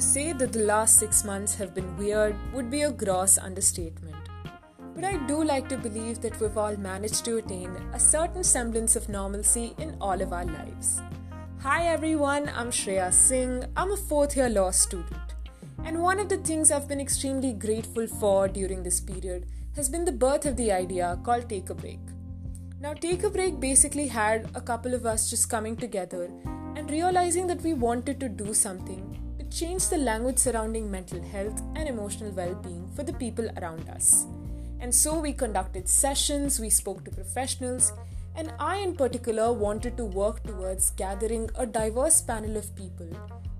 say that the last six months have been weird would be a gross understatement. But I do like to believe that we've all managed to attain a certain semblance of normalcy in all of our lives. Hi everyone, I'm Shreya Singh. I'm a fourth year law student. And one of the things I've been extremely grateful for during this period has been the birth of the idea called Take a Break. Now, Take a Break basically had a couple of us just coming together and realizing that we wanted to do something to change the language surrounding mental health and emotional well being for the people around us. And so we conducted sessions, we spoke to professionals, and I, in particular, wanted to work towards gathering a diverse panel of people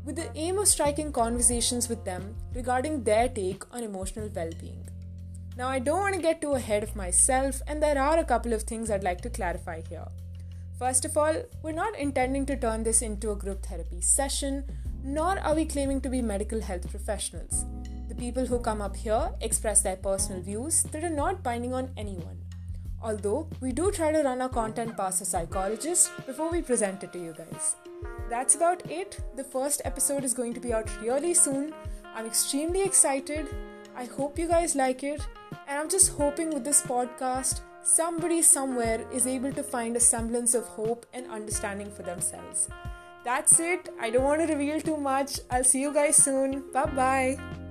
with the aim of striking conversations with them regarding their take on emotional well being. Now, I don't want to get too ahead of myself, and there are a couple of things I'd like to clarify here. First of all, we're not intending to turn this into a group therapy session, nor are we claiming to be medical health professionals. The people who come up here express their personal views that are not binding on anyone. Although, we do try to run our content past a psychologist before we present it to you guys. That's about it. The first episode is going to be out really soon. I'm extremely excited. I hope you guys like it. And I'm just hoping with this podcast, somebody somewhere is able to find a semblance of hope and understanding for themselves. That's it. I don't want to reveal too much. I'll see you guys soon. Bye bye.